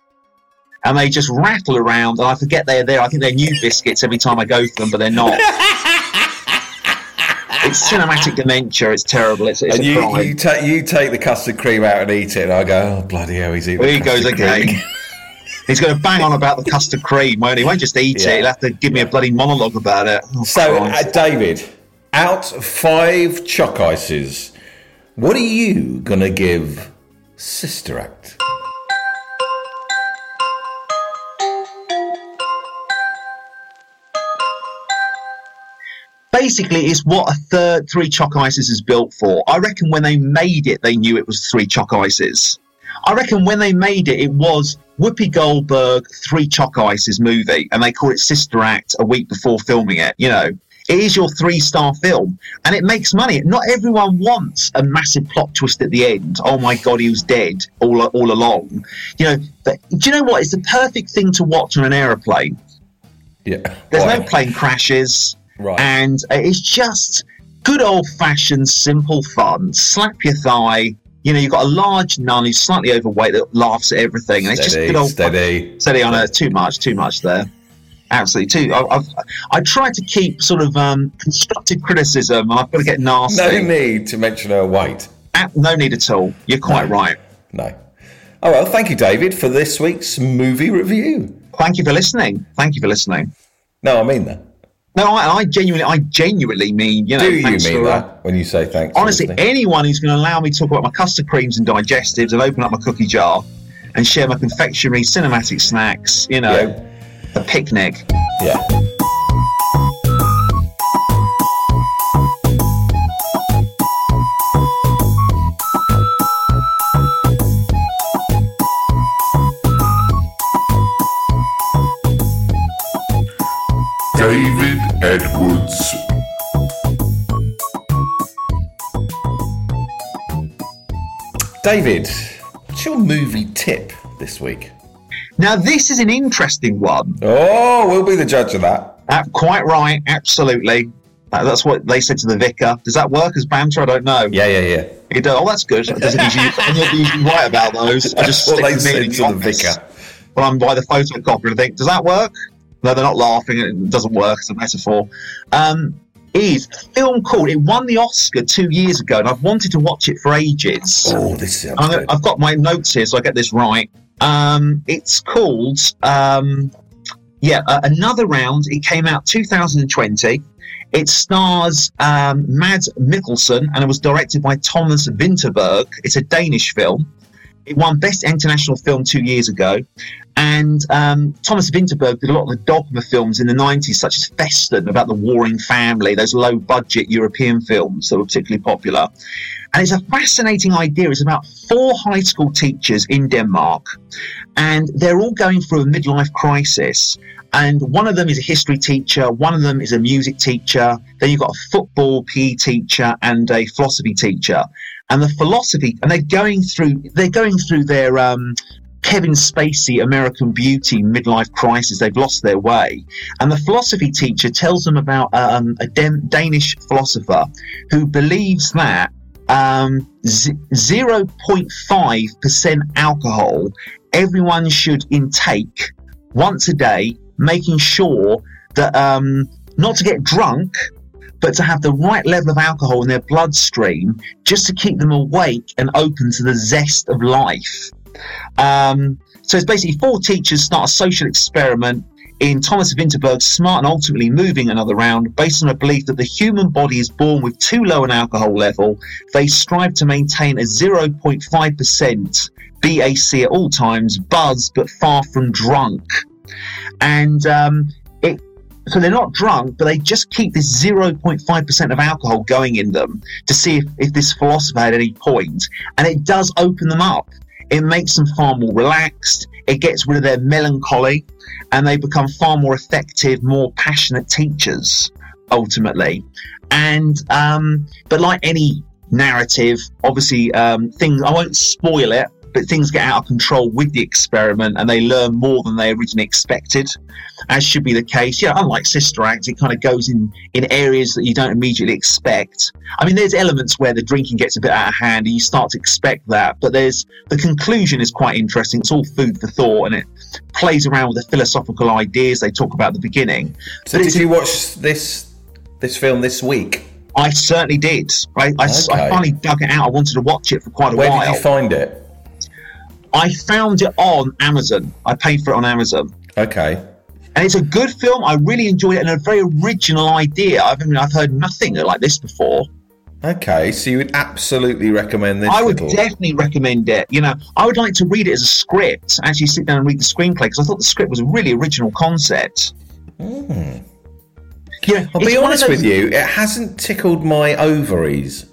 And they just rattle around, and I forget they're there. I think they're new biscuits every time I go for them, but they're not. it's cinematic dementia. It's terrible. It's, it's and a you crime. you, ta- you take the custard cream out and eat it, and I go, oh bloody hell, he's eating. There he goes again. cream." He's going to bang on about the custard cream, won't he? He won't just eat Yeah. it. He'll have to give me a bloody monologue about it. Oh, So, uh, David, out of five chalk ices, what are you gonna give Sister Act? basically it's what a third three chalk ices is built for. I reckon when they made it, they knew it was three chalk ices. I reckon when they made it, it was Whoopi Goldberg three chalk ices movie, and they call it Sister Act a week before filming it. You know, it is your three star film, and it makes money. Not everyone wants a massive plot twist at the end. Oh my god, he was dead all all along. You know, but do you know what? It's the perfect thing to watch on an aeroplane. Yeah. There's no plane crashes. Right. And it's just good old fashioned, simple fun. Slap your thigh. You know, you've got a large nun who's slightly overweight that laughs at everything. And it's just Steady, good old steady. Steady on her. Too much, too much there. Absolutely, too. I, I've, I try to keep sort of um, constructive criticism. I've got to get nasty. No need to mention her weight. Ah, no need at all. You're quite No. right. No. Oh well, thank you, David, for this week's movie review. Thank you for listening. Thank you for listening. No, I mean that. No, I, I genuinely, I genuinely mean, you know, Do you mean for, uh, that when you say thanks? Honestly, anyone who's going to allow me to talk about my custard creams and digestives and open up my cookie jar and share my confectionery cinematic snacks, you know, Yeah. a picnic. yeah. David, what's your movie tip this week? Now, this is an interesting one. Oh, we'll be the judge of that. Uh, quite right, absolutely. Uh, that's what they said to the vicar. Does that work as banter? I don't know. Yeah, yeah, yeah. It does. Oh, that's good. It doesn't usually, I'm not usually right about those. I just That's what stick they said to the vicar. Well, I'm by the photocopy and think, does that work? No, they're not laughing. It doesn't work. It's a metaphor. Um, is a film called. It won the Oscar two years ago, and I've wanted to watch it for ages. Oh, this I'm, i've got my notes here, so I get this right. Um, it's called, um, yeah, uh, Another Round. It came out 2020. It stars um, Mads Mikkelsen and it was directed by Thomas Vinterberg. It's a Danish film. It won Best International Film two years ago. And um, Thomas Vinterberg did a lot of the dogma films in the 90s, such as Festen, about the warring family, those low budget European films that were particularly popular. And it's a fascinating idea. It's about four high school teachers in Denmark, and they're all going through a midlife crisis. And one of them is a history teacher, one of them is a music teacher, then you've got a football PE teacher and a philosophy teacher. And the philosophy, and they're going through, they're going through their um, Kevin Spacey American Beauty midlife crisis. They've lost their way. And the philosophy teacher tells them about um, a Dan- Danish philosopher who believes that um, z- 0.5% alcohol everyone should intake once a day, making sure that um, not to get drunk, but to have the right level of alcohol in their bloodstream just to keep them awake and open to the zest of life. Um, so it's basically four teachers start a social experiment in Thomas Vinterberg's Smart and Ultimately Moving Another Round, based on a belief that the human body is born with too low an alcohol level. They strive to maintain a 0.5% BAC at all times, buzz, but far from drunk. And um, it so they're not drunk, but they just keep this 0.5% of alcohol going in them to see if, if this philosopher had any point. And it does open them up. It makes them far more relaxed. It gets rid of their melancholy and they become far more effective, more passionate teachers ultimately. And, um, but like any narrative, obviously, um, things, I won't spoil it, but things get out of control with the experiment and they learn more than they originally expected, as should be the case. Yeah, unlike Sister Act, it kind of goes in, in areas that you don't immediately expect. I mean, there's elements where the drinking gets a bit out of hand and you start to expect that, but there's the conclusion is quite interesting. It's all food for thought and it plays around with the philosophical ideas they talk about at the beginning. So, But did you watch this this film this week? I certainly did. I Okay. finally dug it out. I wanted to watch it for quite a Where while. Where did you find it? I found it on Amazon. I paid for it on Amazon. Okay. And it's a good film. I really enjoyed it and a very original idea. I've, I mean, I've heard nothing like this before. Okay, so you would absolutely recommend this? I would little- definitely recommend it. You know, I would like to read it as a script, actually sit down and read the screenplay because I thought the script was a really original concept. Hmm. Yeah, I'll be honest with you, it hasn't tickled my ovaries.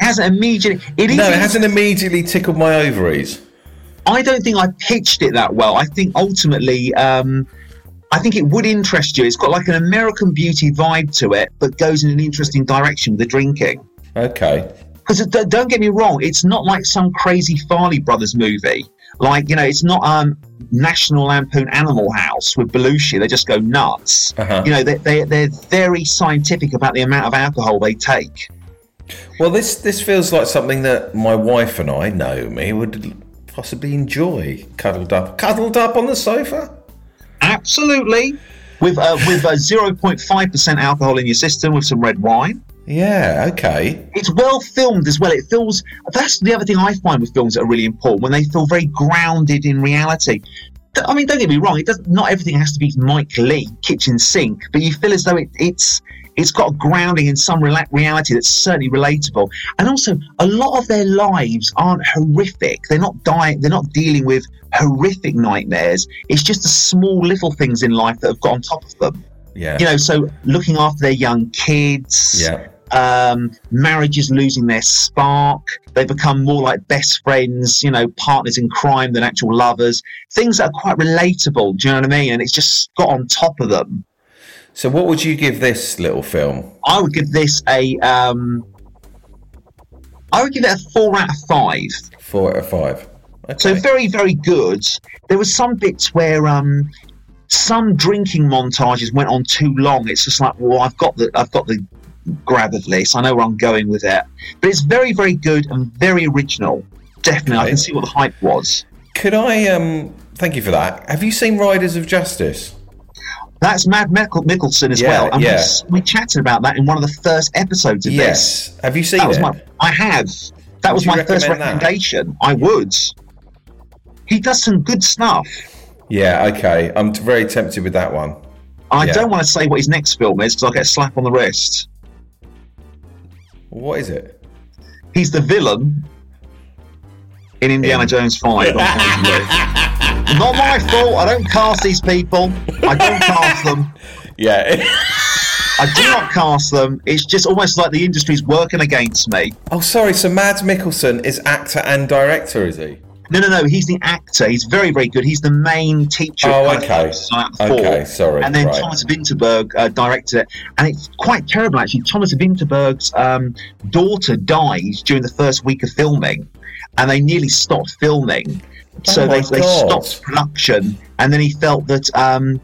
hasn't immediately. It is. No, it hasn't immediately tickled my ovaries. I don't think I pitched it that well. I think ultimately, um, I think it would interest you. It's got like an American Beauty vibe to it, but goes in an interesting direction with the drinking. Okay. Because don't get me wrong, it's not like some crazy Farrelly Brothers movie. Like you know, it's not um, National Lampoon Animal House with Belushi. They just go nuts. Uh-huh. You know, they, they they're very scientific about the amount of alcohol they take. Well, this this feels like something that my wife and I, Naomi, would possibly enjoy. Cuddled up, cuddled up on the sofa. Absolutely, with uh, with a zero point five percent alcohol in your system with some red wine. Yeah. Okay. It's well filmed as well. It feels that's the other thing I find with films that are really important when they feel very grounded in reality. I mean, don't get me wrong. It does not everything has to be Mike Lee kitchen sink, but you feel as though it, it's it's got a grounding in some reality that's certainly relatable. And also, a lot of their lives aren't horrific. They're not dying. They're not dealing with horrific nightmares. It's just the small little things in life that have got on top of them. Yeah. You know, so looking after their young kids Yeah. um, marriages losing their spark. They become more like best friends, you know, partners in crime than actual lovers. Things that are quite relatable. Do you know what I mean? And it's just got on top of them. So, what would you give this little film? I would give this a. Um, I would give it a four out of five. Four out of five. Okay. So very, very good. There were some bits where um, some drinking montages went on too long. It's just like, well, I've got the, I've got the grab of this. I know where I'm going with it. But it's very, very good and very original. Definitely, I can see what the hype was. Could I? Um. Thank you for that. Have you seen Riders of Justice? That's Mad Mikkelsen as Yeah, well. And we yeah. s- we, chatted about that in one of the first episodes of this. Yes. Have you seen That it? my. I have. That was you my first recommend that? recommendation. I would. He does some good stuff. Yeah. Okay. I'm very tempted with that one. I Yeah. don't want to say what his next film is because I'll get a slap on the wrist. What is it? He's the villain in Indiana In- Jones 5. Not my fault. I don't cast these people. I don't cast them. Yeah. I do not cast them. It's just almost like the industry's working against me. oh, sorry. So Mads Mikkelsen is actor and director, is he? No, no, no. He's the actor. He's very, very good. He's the main teacher. Oh, okay. Okay, sorry, And then right. Thomas Winterberg uh, directed it, and it's quite terrible actually. Thomas Winterberg's um, daughter died during the first week of filming, and they nearly stopped filming. So Oh they, they stopped production, and then he felt that um,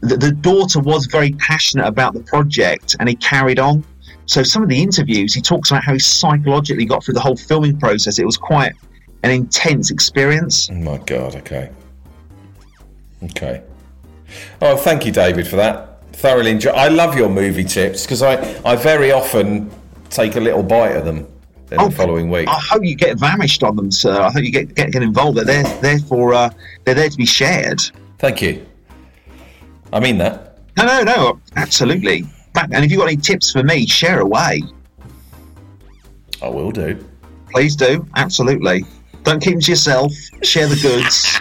the, the daughter was very passionate about the project, and he carried on. So some of the interviews, he talks about how he psychologically got through the whole filming process. It was quite an intense experience. Oh my god. Okay. Okay. Oh, thank you, David, for that. Thoroughly enjoy. I love your movie tips because I, I very often take a little bite of them in Oh, the following week. I hope you get famished on them, sir. I hope you get get, get involved. They're there, they're for uh, they're there to be shared. Thank you. I mean that. No, no, no, absolutely. And if you've got any tips for me, share away. I will do. Please do. Absolutely. Don't keep them to yourself. Share the goods.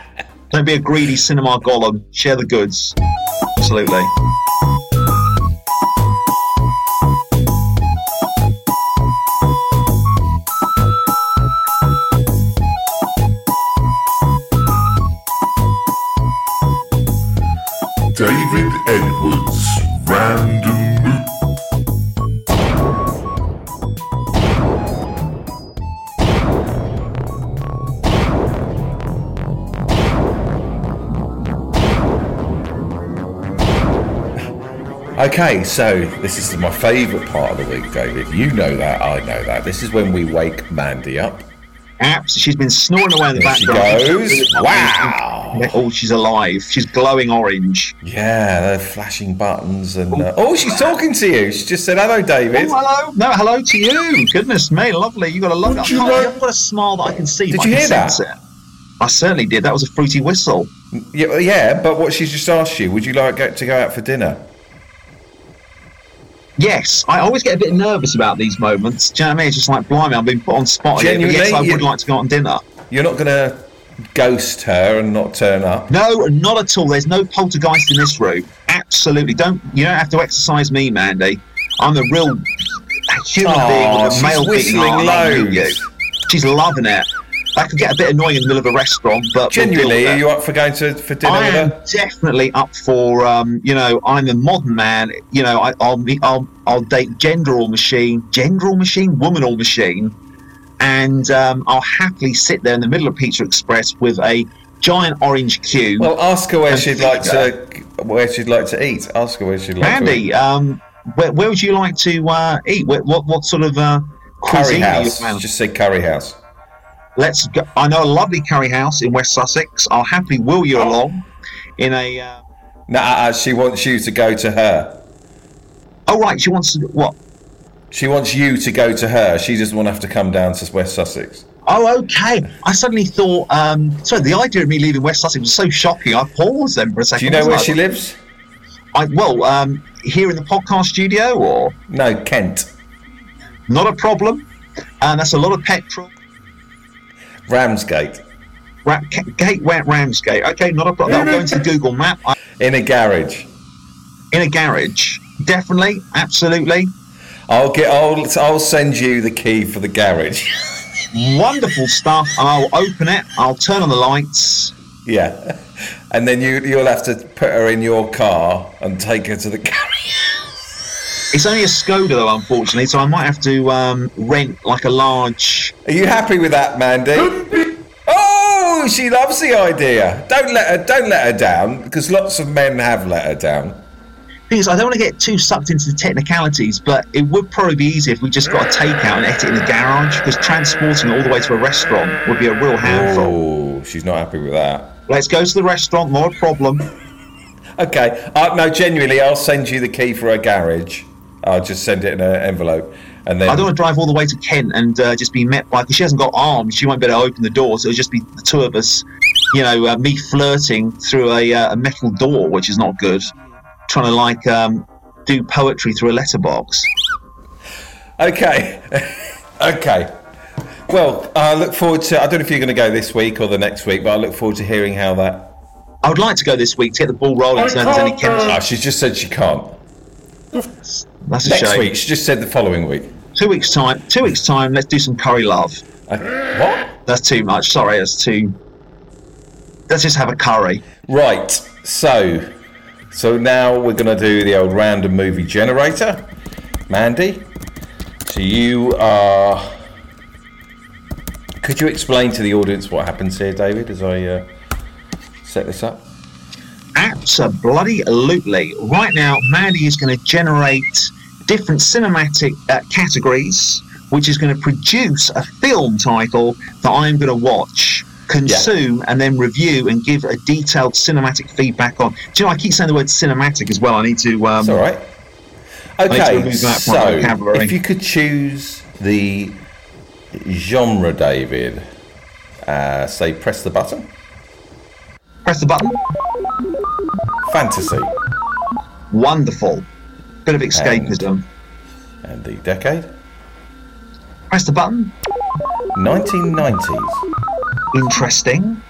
Don't be a greedy cinema golem. Share the goods. Absolutely. Okay, so this is my favourite part of the week, David. You know that, I know that. This is when we wake Mandy up. Abs- she's been snoring away in the There she background. goes. Wow. Oh, she's alive. She's glowing orange. Yeah, they're flashing buttons and. Uh, oh, she's talking to you. She just said, hello, David. Oh, hello. No, hello to you. Goodness me, lovely. You got a love. Would you I like- have got a smile that I can see. Did you hear that? It. I certainly did. That was a fruity whistle. Yeah, yeah, but what she's just asked you, would you like to go out for dinner? Yes, I always get a bit nervous about these moments. Do you know what I mean? It's just like, blimey, I'm being put on spot here. But yes, I would like to go out on dinner. You're not going to ghost her and not turn up. No, not at all. There's no poltergeist in this room. Absolutely. Don't you don't have to exercise me, Mandy. I'm a real human Aw, being with a male beating whistling heart. and I knew loads. you. She's loving it. That could get a bit annoying in the middle of a restaurant, but we'll Genuinely, with are you up for going to for dinner I with am her? definitely up for. Um, you know, I'm a modern man. You know, I, I'll be, I'll I'll date gender or machine, gender or machine, woman or machine, and um, I'll happily sit there in the middle of Pizza Express with a giant orange cube. Well, ask her where she'd like to where she'd like to eat. Ask her where she'd like to Andy, eat. um, where, where would you like to uh, eat? What what sort of uh, Curry cuisine are you house. Just say curry house. Let's go. I know a lovely curry house in West Sussex. I'll happily wheel you along in a. Uh, No, uh, uh, she wants you to go to her. oh right, she wants to what? She wants you to go to her. She doesn't want to have to come down to West Sussex. Oh, okay. I suddenly thought. Um, sorry, the idea of me leaving West Sussex was so shocking. I paused then for a second. Do you know where like, she lives? I, well, um, here in the podcast studio, or No, Kent. not a problem. And that's a lot of petrol. Ramsgate. Ra- Ca- Gate Wet Ramsgate. Okay, not a problem. I'll go into Google map. I, In a garage. in a garage. Definitely, absolutely. I'll get. I'll. I'll send you the key for the garage. Wonderful stuff. I'll open it. I'll turn on the lights. yeah, and then you you'll have to put her in your car and take her to the garage. It's only a Skoda though, unfortunately, so I might have to um, rent like a large. Are you happy with that, Mandy? Oh, she loves the idea. Don't let her. Don't let her down because lots of men have let her down. Thing is, I don't want to get too sucked into the technicalities, but it would probably be easier if we just got a takeout and ate it in the garage, because transporting it all the way to a restaurant would be a real handful. Oh, she's not happy with that. Let's go to the restaurant, not a problem. Okay. Uh, no, genuinely, I'll send you the key for her garage. I'll just send it in an envelope, and then I don't want to drive all the way to Kent and uh, just be met by because she hasn't got arms. She won't be able to open the door, so it'll just be the two of us. You know, uh, me flirting through a, uh, a metal door, which is not good. Trying to like um, do poetry through a letterbox. Okay. okay. Well, I look forward to. I don't know if you're going to go this week or the next week, but I look forward to hearing how that. I would like to go this week to get the ball rolling to know if there's any chemistry. Oh, she's just said she can't. That's a Next shame. week. She just said the following week. Two weeks time. Two weeks time. Let's do some curry love. Uh, what? That's too much. Sorry, that's too. Let's just have a curry. Right. So, so now we're going to do the old random movie generator. Mandy, so you are. Could you explain to the audience what happens here, David, as I uh, set this up? Absolutely. Right now, Mandy is going to generate different cinematic uh, categories, which is going to produce a film title that I'm going to watch, consume, and then review and give a detailed cinematic feedback on. Do you know, I keep saying the word cinematic as well. I need to. Um, It's all right. Okay, remove that from my so if you could choose the genre, David, uh, say press the button. Press the button. Fantasy Wonderful. Bit of escapism. and the decade. Press the button. 1990s. Interesting.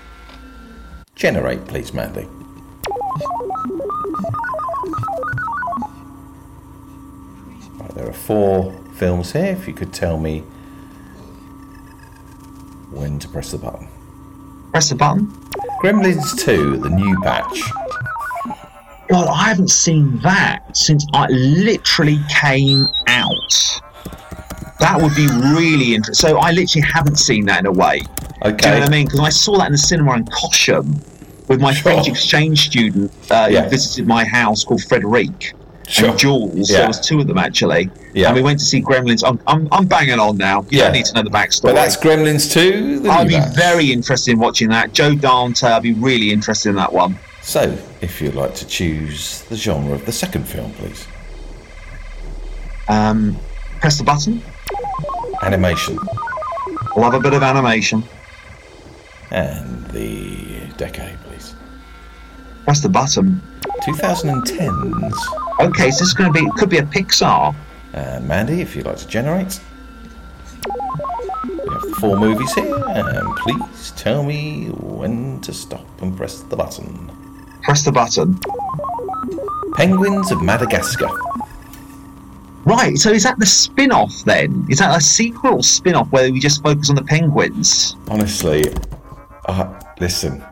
Generate, please, Mandy. Right, there are four films here. If you could tell me when to press the button. Press the button. Gremlins 2, the new batch. God, I haven't seen that since I literally came out. That would be really interesting. So I literally haven't seen that in a way. Okay. Do you know what I mean? Because I saw that in the cinema in Cosham with my Sure. French exchange student uh, Yeah. who visited my house called Frederic. Sure. And Jules, Yeah. there was two of them actually. Yeah. And we went to see Gremlins. I'm, I'm, I'm banging on now. You Yeah. don't need to know the backstory. But that's Gremlins 2, I'd be very interested in watching that. Joe Dante, I'd be really interested in that one. So, if you'd like to choose the genre of the second film, please. Um, press the button. Animation. Love a bit of animation. And the decade, please. Press the button. 2010s. Okay, so this is going to be, could be a Pixar. And Mandy, if you'd like to generate. We have four movies here, and please tell me when to stop and press the button. Press the button. Penguins of Madagascar. Right, so is that the spin off then? Is that a sequel or spin off where we just focus on the penguins? Honestly, uh, listen,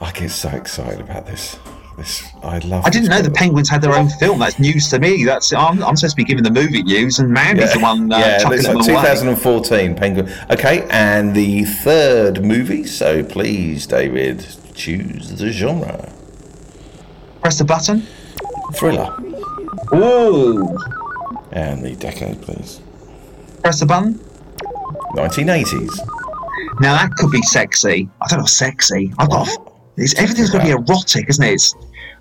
I get so excited about this. This I love. I didn't know the penguins had their own film. That's news to me. That's I'm, I'm supposed to be giving the movie news, and Mandy's the one uh, yeah, chucking them like away. 2014 Penguin. Okay, and the third movie. So please, David, choose the genre. Press the button. Thriller. Ooh. And the decade, please. Press the button. 1980s. Now that could be sexy. I don't know, sexy. I've got. It's, everything's got to be erotic, isn't it? It's,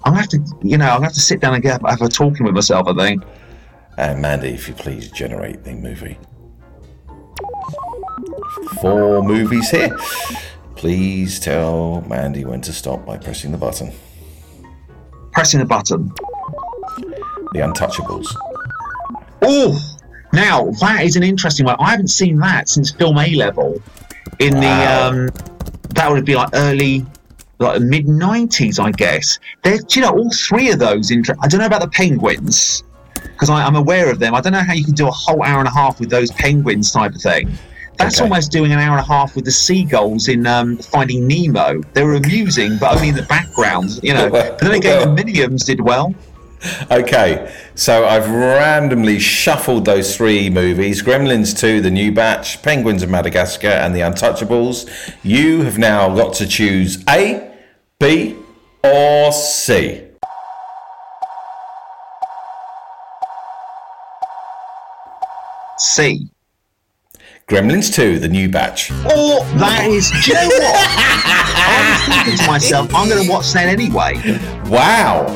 I'm gonna have to, you know, I'm gonna have to sit down and get, have a talking with myself. I think. And Mandy, if you please generate the movie. Four movies here. Please tell Mandy when to stop by pressing the button. Pressing the button. The Untouchables. Oh, now that is an interesting one. I haven't seen that since film A level. In Wow. the um, that would be like early, like mid '90s, I guess. There, you know, all three of those. Inter- I don't know about the penguins because I'm aware of them. I don't know how you can do a whole hour and a half with those penguins type of thing. That's Okay. almost doing an hour and a half with the seagulls in um, Finding Nemo. They were amusing, but only in the background, you know. But then again, the Minions did well. Okay, so I've randomly shuffled those three movies Gremlins 2, The New Batch, Penguins of Madagascar, and The Untouchables. You have now got to choose A, B, or C. C. Gremlins 2, The New Batch. Oh, that is. Do you know what? I was thinking to myself, I'm going to watch that anyway. Wow.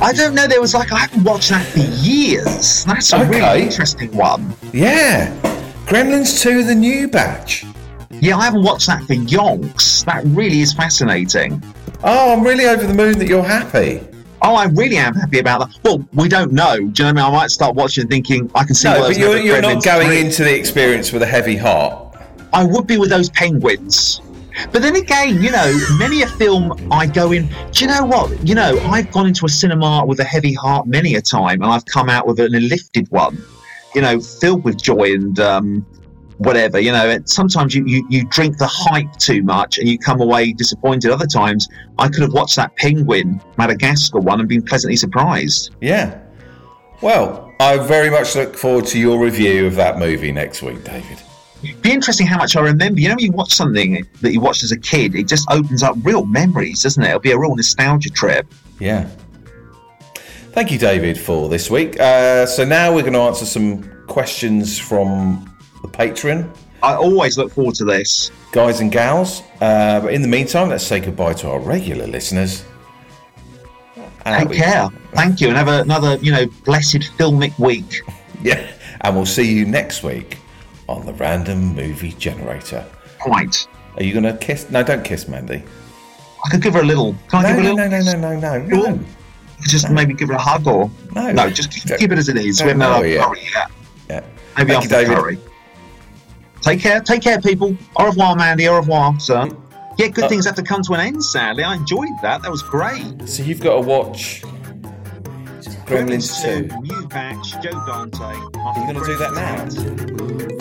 I don't know. There was like I haven't watched that for years. That's a Okay. really interesting one. Yeah. Gremlins 2, The New Batch. Yeah, I haven't watched that for yonks. That really is fascinating. Oh, I'm really over the moon that you're happy. Oh, I really am happy about that. Well, we don't know. Do you know what I mean? I might start watching and thinking I can see. No, but you're, you're not going 3. into the experience with a heavy heart. I would be with those penguins. But then again, you know, many a film I go in. Do you know what? You know, I've gone into a cinema with a heavy heart many a time, and I've come out with an lifted one. You know, filled with joy and um, whatever. You know, sometimes you, you you drink the hype too much, and you come away disappointed. Other times, I could have watched that Penguin Madagascar one and been pleasantly surprised. Yeah. Well, I very much look forward to your review of that movie next week, David. It'd be interesting how much I remember. You know, when you watch something that you watched as a kid, it just opens up real memories, doesn't it? It'll be a real nostalgia trip. Yeah. Thank you, David, for this week. Uh, so now we're going to answer some questions from patron, I always look forward to this. guys and gals. Uh, but in the meantime, let's say goodbye to our regular listeners. And Take care. Thank you, and have another, you know, blessed filmic week. Yeah. And we'll see you next week on the Random Movie Generator. Quite. Are you going to kiss? No, don't kiss Mandy. I could give her a little. Can I No, give her no, a no, little? no, no, no, no, no. Just maybe give her a hug or No. no, just keep, keep it as it is. don't We haven't know had our yet. curry yet. Yeah. Maybe Thank after you, David. curry. Take care. Take care, people. Au revoir, Mandy. Au revoir, sir. Yeah, good Uh, things have to come to an end. Sadly, I enjoyed that. That was great. So you've got to watch Gremlins 2. New batch. Joe Dante. Are you going to do that now?